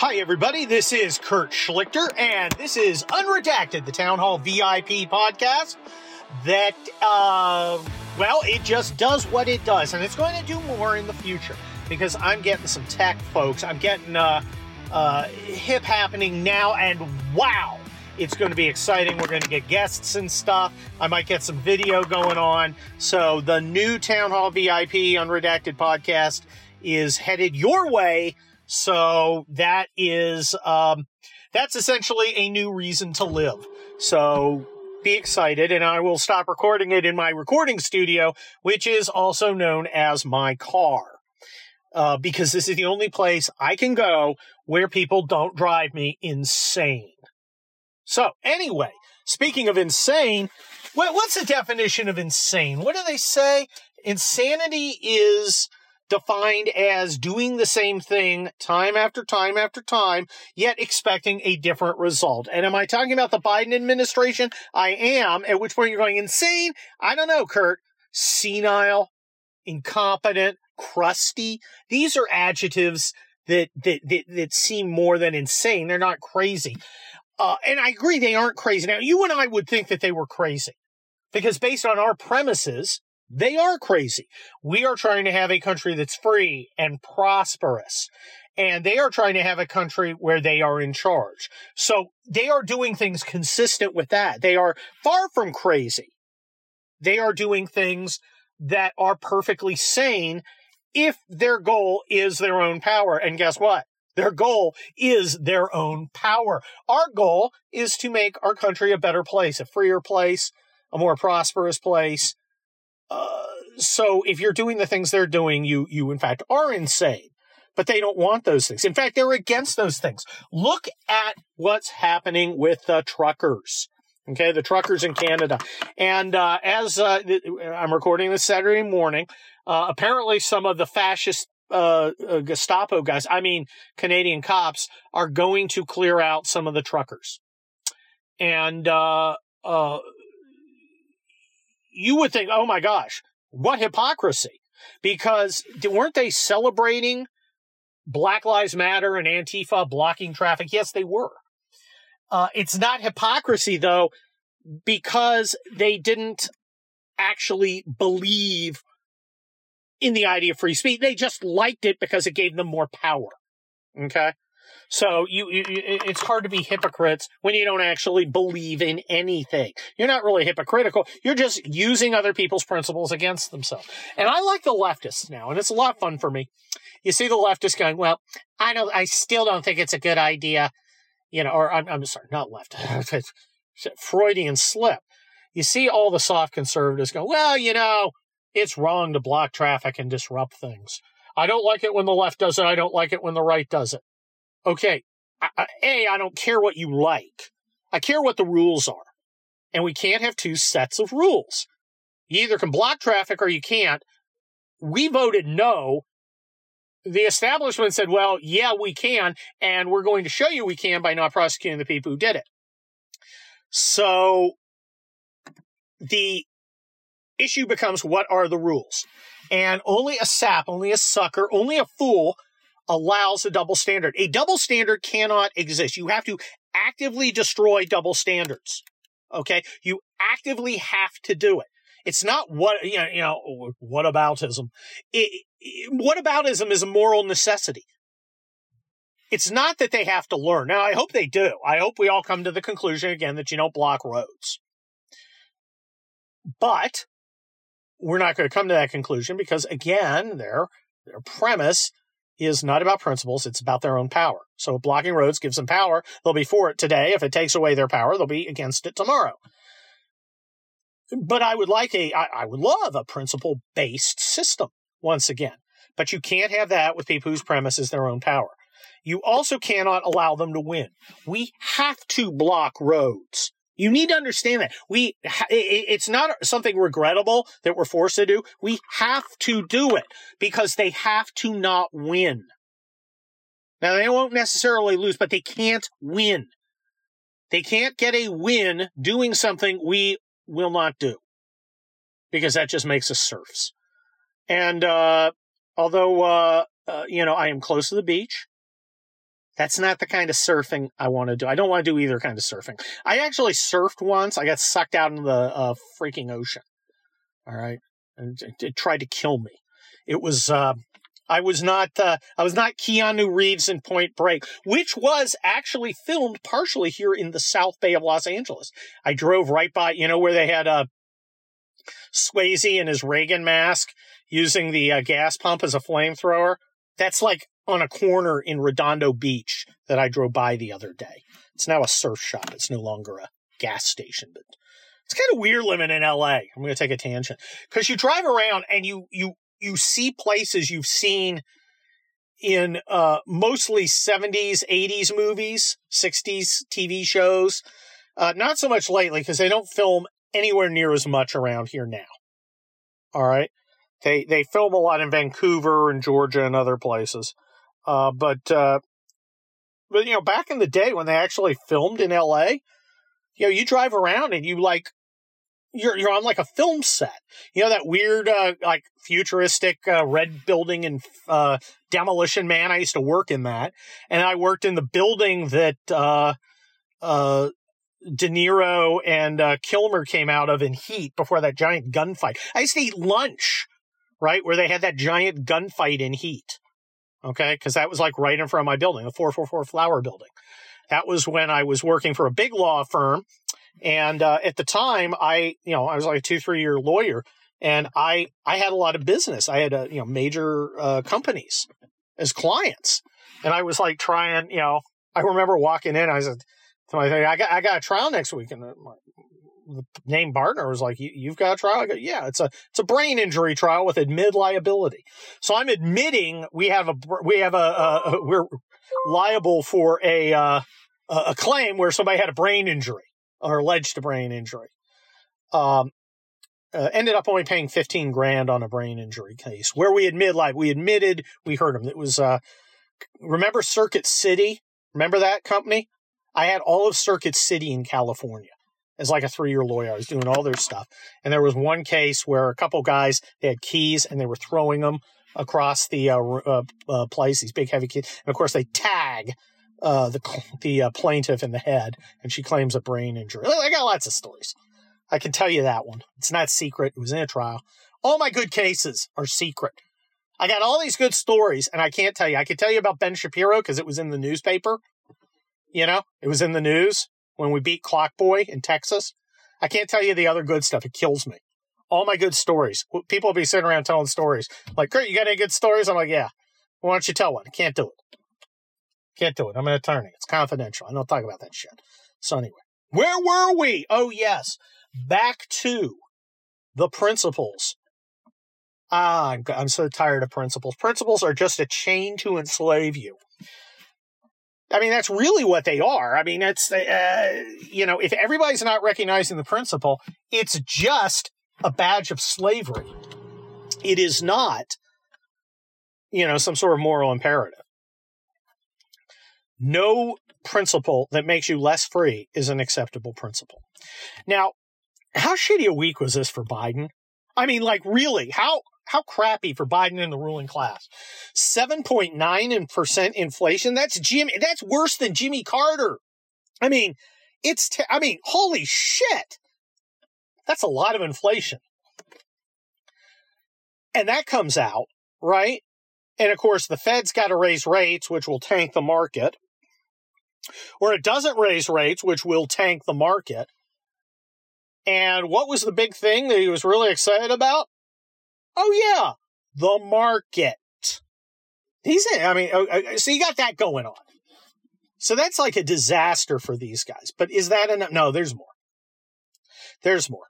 Hi, everybody. This is Kurt Schlichter, and this is Unredacted, the Town Hall VIP podcast. That, uh, well, it just does what it does, and it's going to do more in the future because I'm getting some tech folks. I'm getting uh, uh, hip happening now, and wow, it's going to be exciting. We're going to get guests and stuff. I might get some video going on. So, the new Town Hall VIP Unredacted podcast is headed your way. So that is, um, that's essentially a new reason to live. So be excited and I will stop recording it in my recording studio, which is also known as my car. Uh, because this is the only place I can go where people don't drive me insane. So anyway, speaking of insane, what's the definition of insane? What do they say? Insanity is defined as doing the same thing time after time after time, yet expecting a different result. And am I talking about the Biden administration? I am, at which point you're going insane? I don't know, Kurt. Senile, incompetent, crusty. These are adjectives that, that, that, that seem more than insane. They're not crazy. Uh, and I agree they aren't crazy. Now, you and I would think that they were crazy because based on our premises, they are crazy. We are trying to have a country that's free and prosperous. And they are trying to have a country where they are in charge. So they are doing things consistent with that. They are far from crazy. They are doing things that are perfectly sane if their goal is their own power. And guess what? Their goal is their own power. Our goal is to make our country a better place, a freer place, a more prosperous place, uh, so if you're doing the things they're doing, you you in fact are insane. But they don't want those things. In fact, they're against those things. Look at what's happening with the truckers. Okay, the truckers in Canada. And uh, as uh, I'm recording this Saturday morning, uh, apparently some of the fascist uh, uh, Gestapo guys, I mean Canadian cops, are going to clear out some of the truckers. And uh, you would think, oh my gosh, what hypocrisy. Because weren't they celebrating Black Lives Matter and Antifa blocking traffic? Yes, they were. Uh, it's not hypocrisy though, because they didn't actually believe in the idea of free speech. They just liked it because it gave them more power. Okay. So you, you, it's hard to be hypocrites when you don't actually believe in anything. You're not really hypocritical. You're just using other people's principles against themselves. And I like the leftists now, and it's a lot of fun for me. You see the leftists going, well, I don't, I still don't think it's a good idea, you know, or I'm, I'm sorry, not left, Freudian slip. You see all the soft conservatives go, well, you know, it's wrong to block traffic and disrupt things. I don't like it when the left does it. I don't like it when the right does it okay, I, A, I don't care what you like. I care what the rules are. And we can't have two sets of rules. You either can block traffic or you can't. We voted no. The establishment said, well, yeah, we can. And we're going to show you we can by not prosecuting the people who did it. So the issue becomes what are the rules? And only a sap, only a sucker, only a fool allows a double standard. A double standard cannot exist. You have to actively destroy double standards. Okay. You actively have to do it. It's not what, you know, you know what aboutism. It, it, what aboutism is a moral necessity. It's not that they have to learn. Now, I hope they do. I hope we all come to the conclusion again that you don't block roads. But we're not going to come to that conclusion because again, their, their premise is not about principles, it's about their own power. So blocking roads gives them power. They'll be for it today. If it takes away their power, they'll be against it tomorrow. But I would like a, I, I would love a principle based system once again. But you can't have that with people whose premise is their own power. You also cannot allow them to win. We have to block roads. You need to understand that we, it's not something regrettable that we're forced to do. We have to do it because they have to not win. Now they won't necessarily lose, but they can't win. They can't get a win doing something we will not do because that just makes us serfs. And, uh, although, uh, uh, you know, I am close to the beach, That's not the kind of surfing I want to do. I don't want to do either kind of surfing. I actually surfed once. I got sucked out into the uh, freaking ocean. All right. And it, it, tried to kill me. It was, uh, I was not, uh, I was not Keanu Reeves in Point Break, which was actually filmed partially here in the South Bay of Los Angeles. I drove right by, you know, where they had, uh, Swayze in his Reagan mask using the uh, gas pump as a flamethrower. That's like on a corner in Redondo Beach that I drove by the other day. It's now a surf shop. It's no longer a gas station, but it's kind of weird living in LA. I'm going to take a tangent because you drive around and you, you, you see places you've seen in, uh, mostly 70s, 80s movies, 60s TV shows. Uh, not so much lately because they don't film anywhere near as much around here now. All right. They, they film a lot in Vancouver and Georgia and other places. Uh, but, uh, but, you know, back in the day when they actually filmed in LA, you know, you drive around and you like, you're, you're on like a film set. You know, that weird, uh, like futuristic, uh, red building and, uh, Demolition Man. I used to work in that. And I worked in the building that, uh, uh, De Niro and uh, Kilmer came out of in Heat before that giant gunfight. I used to eat lunch, right, where they had that giant gunfight in Heat. Okay. Cause that was like right in front of my building, the 444 Flower Building. That was when I was working for a big law firm. And, uh, at the time, I, you know, I was like a two, three year lawyer and I, I had a lot of business. I had, uh, you know, major, uh, companies as clients. And I was like trying, you know, I remember walking in, I said, to my I got, I got a trial next week. And the, the name partner was like, "You've got a trial." I go, "Yeah, it's a it's a brain injury trial with admit liability." So I'm admitting we have a we have a, a, a we're liable for a uh, a claim where somebody had a brain injury or alleged a brain injury. Um, uh, ended up only paying 15 grand on a brain injury case where we admit like we admitted we heard him. It was, uh, remember Circuit City? Remember that company? I had all of Circuit City in California as like a three year lawyer. I was doing all their stuff. And there was one case where a couple guys, they had keys and they were throwing them across the uh, uh, uh, place, these big heavy keys. And of course, they tag uh, the the uh, plaintiff in the head, and she claims a brain injury. I got lots of stories. I can tell you that one. It's not secret. It was in a trial. All my good cases are secret. I got all these good stories, and I can't tell you. I can tell you about Ben Shapiro because it was in the newspaper. You know, it was in the news when we beat Clockboy in Texas. I can't tell you the other good stuff. It kills me. All my good stories. People will be sitting around telling stories. Like, Kurt, you got any good stories? I'm like, yeah. Why don't you tell one? I can't do it. Can't do it. I'm an attorney. It's confidential. I don't talk about that shit. So anyway, where were we? Oh, yes. Back to the principles. Ah, I'm, I'm so tired of principles. Principles are just a chain to enslave you. I mean, that's really what they are. I mean, it's, uh, you know, if everybody's not recognizing the principle, it's just a badge of slavery. It is not, you know, some sort of moral imperative. No principle that makes you less free is an acceptable principle. Now, how shitty a week was this for Biden? I mean, like, really, how how crappy for Biden and the ruling class. 7.9% inflation. That's Jimmy. That's worse than Jimmy Carter. I mean, it's, I mean, holy shit. That's a lot of inflation. And that comes out, right? And of course, the Fed's got to raise rates, which will tank the market. Or it doesn't raise rates, which will tank the market. And what was the big thing that he was really excited about? Oh yeah, the market. He's in. I mean, oh, oh, so you got that going on. So that's like a disaster for these guys. But is that enough? No, there's more. There's more.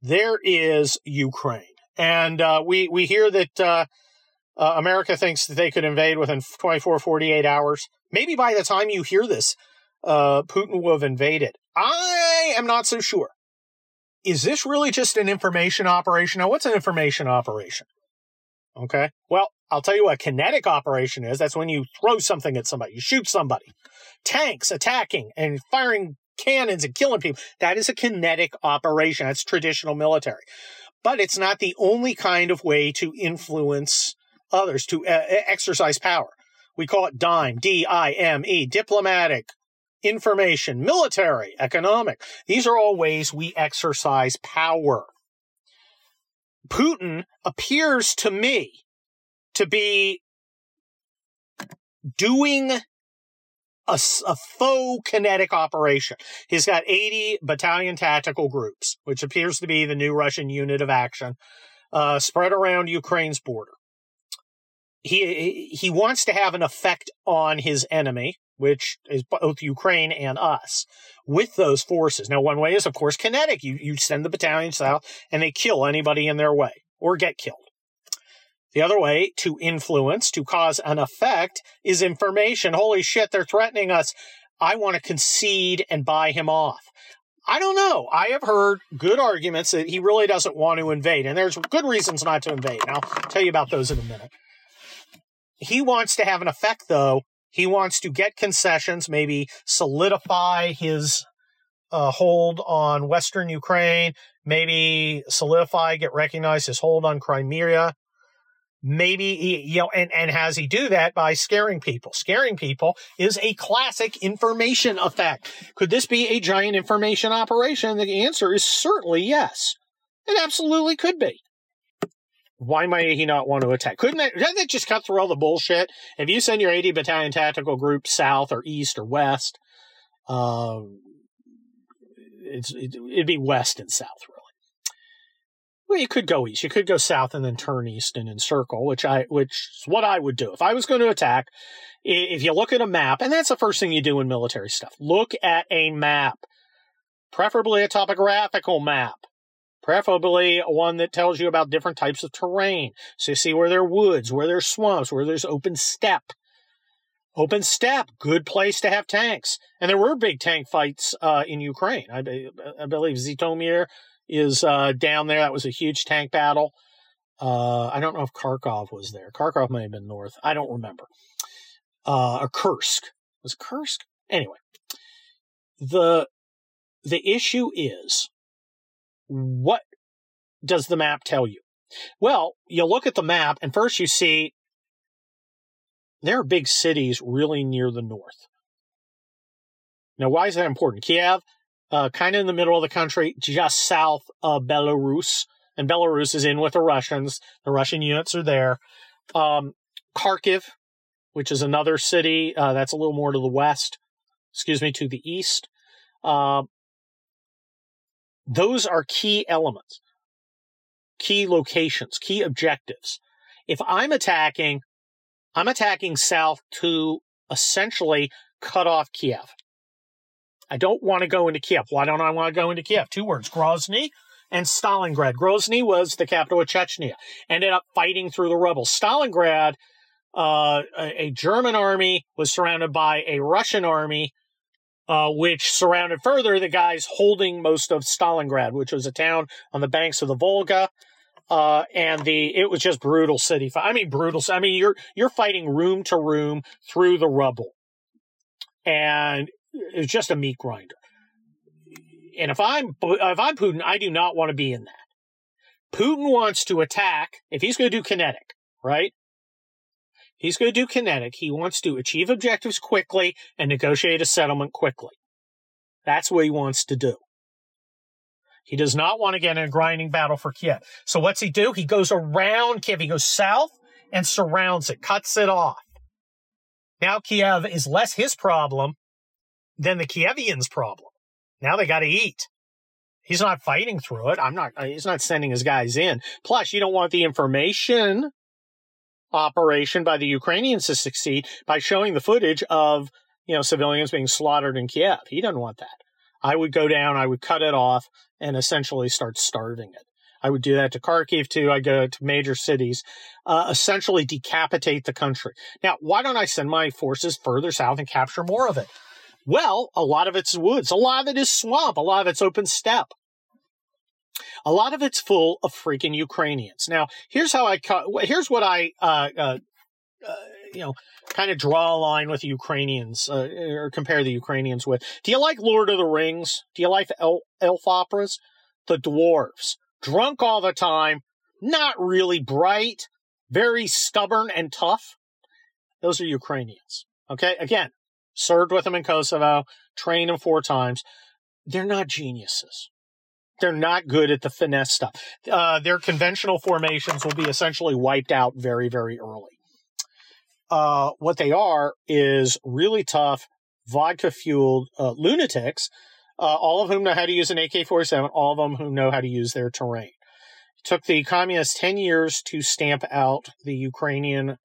There is Ukraine, and uh, we we hear that uh, uh, America thinks that they could invade within 24, 48 hours. Maybe by the time you hear this, uh, Putin will have invaded. I am not so sure is this really just an information operation? Now, what's an information operation? Okay. Well, I'll tell you what a kinetic operation is. That's when you throw something at somebody, you shoot somebody. Tanks attacking and firing cannons and killing people. That is a kinetic operation. That's traditional military. But it's not the only kind of way to influence others, to uh, exercise power. We call it DIME, D I M E, diplomatic, information, military, economic. These are all ways we exercise power. Putin appears to me to be doing a, a, faux kinetic operation. He's got 80 battalion tactical groups, which appears to be the new Russian unit of action, uh, spread around Ukraine's border. He, he wants to have an effect on his enemy, which is both Ukraine and us, with those forces. Now, one way is, of course, kinetic. You, you send the battalions south and they kill anybody in their way or get killed. The other way to influence, to cause an effect, is information. Holy shit, they're threatening us. I want to concede and buy him off. I don't know. I have heard good arguments that he really doesn't want to invade, and there's good reasons not to invade. And I'll tell you about those in a minute. He wants to have an effect, though. He wants to get concessions, maybe solidify his uh, hold on Western Ukraine, maybe solidify, get recognized his hold on Crimea, maybe he, you know and and has he do that by scaring people? Scaring people is a classic information effect. Could this be a giant information operation? The answer is certainly yes. It absolutely could be why might he not want to attack couldn't that doesn't that just cut through all the bullshit if you send your 80 battalion tactical group south or east or west um it's it, it'd be west and south really well, you could go east. You could go south and then turn east and encircle, which I, which is what I would do if I was going to attack. If you look at a map, and that's the first thing you do in military stuff, look at a map, preferably a topographical map, preferably one that tells you about different types of terrain. So you see where there are woods, where there's swamps, where there's open steppe. Open steppe, good place to have tanks. And there were big tank fights uh, in Ukraine. I, I believe Zhytomyr is uh, down there. That was a huge tank battle. Uh, I don't know if Kharkov was there. Kharkov may have been north. I don't remember. Uh, or Kursk was Kursk. Anyway, the the issue is what does the map tell you? Well, you look at the map, and first you see there are big cities really near the north. Now, why is that important? Kiev uh, kind of in the middle of the country, just south of Belarus. And Belarus is in with the Russians. The Russian units are there. Um, Kharkiv, which is another city uh, that's a little more to the west, excuse me, to the east. Uh, those are key elements, key locations, key objectives. If I'm attacking, I'm attacking south to essentially cut off Kiev. I don't want to go into Kiev. Why don't I want to go into Kiev? Two words, Grozny and Stalingrad. Grozny was the capital of Chechnya. Ended up fighting through the rebels. Stalingrad, uh, a, a, German army was surrounded by a Russian army, uh, which surrounded further the guys holding most of Stalingrad, which was a town on the banks of the Volga. Uh, and the it was just brutal city. I mean, brutal. I mean, you're you're fighting room to room through the rubble, and it's just a meat grinder. And if I'm if I'm Putin, I do not want to be in that. Putin wants to attack. If he's going to do kinetic, right? He's going to do kinetic. He wants to achieve objectives quickly and negotiate a settlement quickly. That's what he wants to do. He does not want to get in a grinding battle for Kiev. So what's he do? He goes around Kiev. He goes south and surrounds it, cuts it off. Now Kiev is less his problem than the Kievians' problem. Now they got to eat. He's not fighting through it. I'm not, he's not sending his guys in. Plus, you don't want the information operation by the Ukrainians to succeed by showing the footage of, you know, civilians being slaughtered in Kiev. He doesn't want that. I would go down, I would cut it off and essentially start starving it. I would do that to Kharkiv too. I go to major cities, uh, essentially decapitate the country. Now, why don't I send my forces further south and capture more of it? Well, a lot of it's woods. A lot of it is swamp. A lot of it's open steppe. A lot of it's full of freaking Ukrainians. Now, here's how I here's what I uh, uh, uh, you know kind of draw a line with Ukrainians uh, or compare the Ukrainians with. Do you like Lord of the Rings? Do you like elf, elf operas? The dwarves, drunk all the time, not really bright, very stubborn and tough. those are Ukrainians. Okay. Again, served with them in Kosovo, trained them four times. They're not geniuses. They're not good at the finesse stuff. Uh, their conventional formations will be essentially wiped out very, very early. Uh, what they are is really tough, vodka fueled uh, lunatics, uh, all of whom know how to use an AK 47, all of them who know how to use their terrain. It took the communists 10 years to stamp out the Ukrainian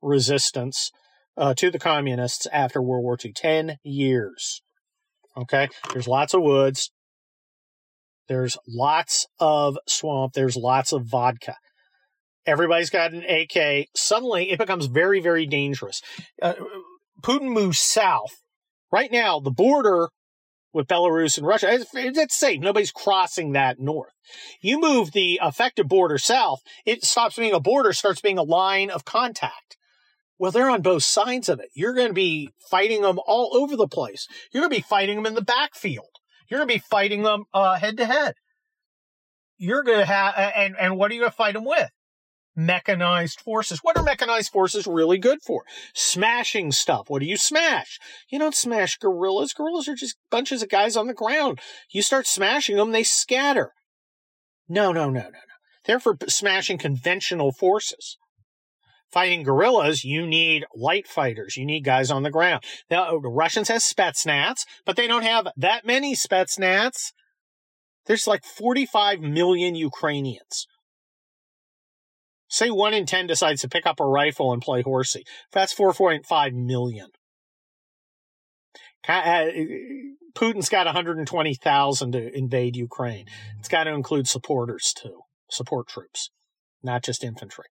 resistance uh, to the communists after World War II. 10 years. Okay. There's lots of woods. There's lots of swamp. There's lots of vodka. Everybody's got an AK. Suddenly it becomes very, very dangerous. Uh, Putin moves south. Right now, the border with Belarus and Russia, it's, safe. Nobody's crossing that north. You move the effective border south, it stops being a border, starts being a line of contact. Well, they're on both sides of it. You're going to be fighting them all over the place. You're going to be fighting them in the backfield. You're going to be fighting them head to head. You're going to have, and, and what are you going to fight them with? Mechanized forces. What are mechanized forces really good for? Smashing stuff. What do you smash? You don't smash guerrillas. Guerrillas are just bunches of guys on the ground. You start smashing them, they scatter. No, no, no, no, no. They're for smashing conventional forces fighting guerrillas, you need light fighters. You need guys on the ground. Now, the Russians have Spetsnaz, but they don't have that many Spetsnaz. There's like 45 million Ukrainians. Say one in 10 decides to pick up a rifle and play horsey. That's 4.5 million. Uh, Putin's got 120,000 to invade Ukraine. It's got to include supporters too, support troops, not just infantry.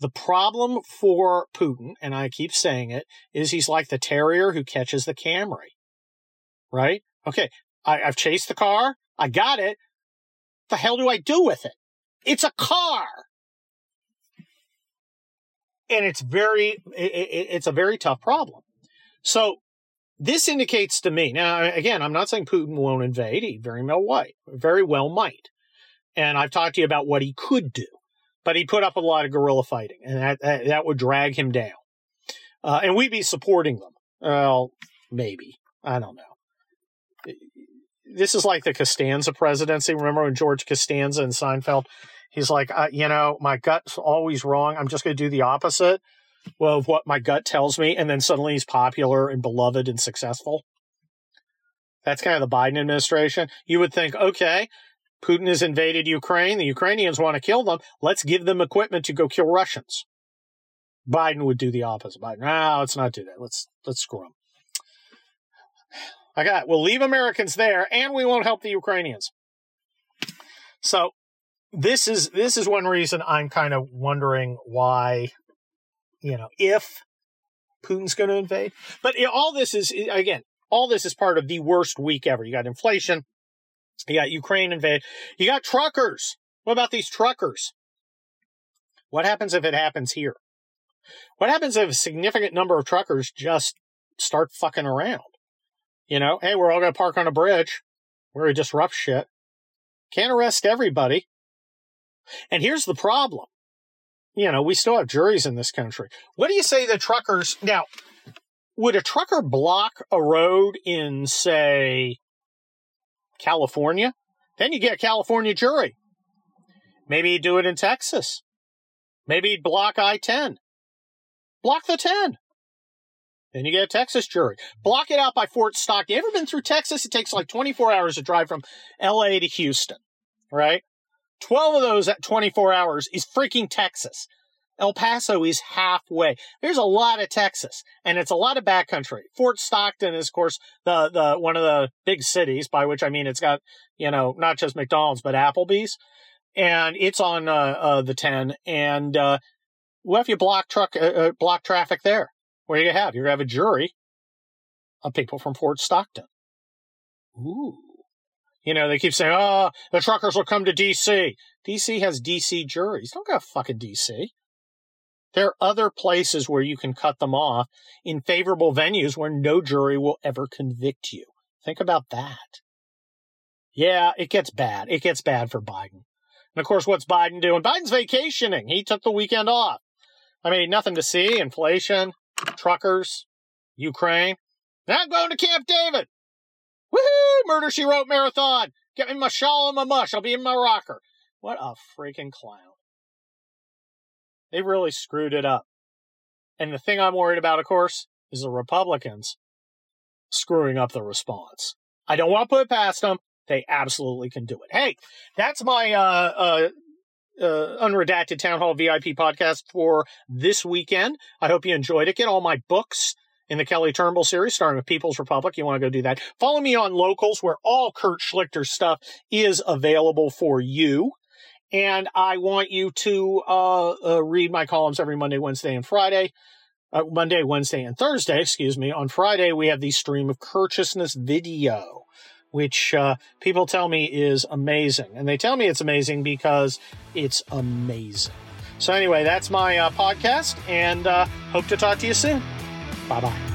The problem for Putin, and I keep saying it, is he's like the terrier who catches the Camry. Right? Okay, I, have chased the car. I got it. The hell do I do with it? It's a car. And it's very, it, it, it's a very tough problem. So this indicates to me, now again, I'm not saying Putin won't invade. He very well might, very well might. And I've talked to you about what he could do but he put up a lot of guerrilla fighting, and that that, that would drag him down. Uh, and we'd be supporting them. Well, maybe I don't know. This is like the Costanza presidency. Remember when George Costanza and Seinfeld? He's like, you know, my gut's always wrong. I'm just going to do the opposite of what my gut tells me, and then suddenly he's popular and beloved and successful. That's kind of the Biden administration. You would think, okay, Putin has invaded Ukraine. The Ukrainians want to kill them. Let's give them equipment to go kill Russians. Biden would do the opposite. Biden, no, let's not do that. Let's let's screw them. I got. We'll leave Americans there, and we won't help the Ukrainians. So this is this is one reason I'm kind of wondering why, you know, if Putin's going to invade. But all this is again, all this is part of the worst week ever. You got inflation, you got Ukraine invade. You got truckers. What about these truckers? What happens if it happens here? What happens if a significant number of truckers just start fucking around? You know, hey, we're all going to park on a bridge. We're going to disrupt shit. Can't arrest everybody. And here's the problem. You know, we still have juries in this country. What do you say the truckers now? Would a trucker block a road in, say, California, then you get a California jury. Maybe you do it in Texas. Maybe block I 10. Block the 10. Then you get a Texas jury. Block it out by Fort Stockton. You ever been through Texas? It takes like 24 hours to drive from LA to Houston, right? 12 of those at 24 hours is freaking Texas. El Paso is halfway. There's a lot of Texas, and it's a lot of backcountry. Fort Stockton is, of course, the the one of the big cities. By which I mean it's got you know not just McDonald's but Applebee's, and it's on uh, uh, the ten. And uh, what if you block truck uh, uh, block traffic there? What are you gonna have? You're gonna have a jury of people from Fort Stockton. Ooh. You know, they keep saying, oh, the truckers will come to DC. DC has DC juries. Don't go fucking DC. There are other places where you can cut them off in favorable venues where no jury will ever convict you. Think about that. Yeah, it gets bad. It gets bad for Biden. And of course, what's Biden doing? Biden's vacationing. He took the weekend off. I mean, nothing to see. Inflation, truckers, Ukraine. Now I'm going to Camp David. Woohoo! Murder She Wrote Marathon. Get me my shawl and my mush. I'll be in my rocker. What a freaking clown. They really screwed it up. And the thing I'm worried about, of course, is the Republicans screwing up the response. I don't want to put it past them. They absolutely can do it. Hey, that's my uh, uh, uh, unredacted town hall VIP podcast for this weekend. I hope you enjoyed it. Get all my books in the Kelly Turnbull series, starting with People's Republic. You want to go do that. Follow me on Locals, where all Kurt Schlichter stuff is available for you. And I want you to uh, uh, read my columns every Monday, Wednesday, and Friday. Uh, Monday, Wednesday, and Thursday, excuse me. On Friday, we have the stream of courteousness video, which uh, people tell me is amazing. And they tell me it's amazing because it's amazing. So, anyway, that's my uh, podcast, and uh, hope to talk to you soon. Bye bye.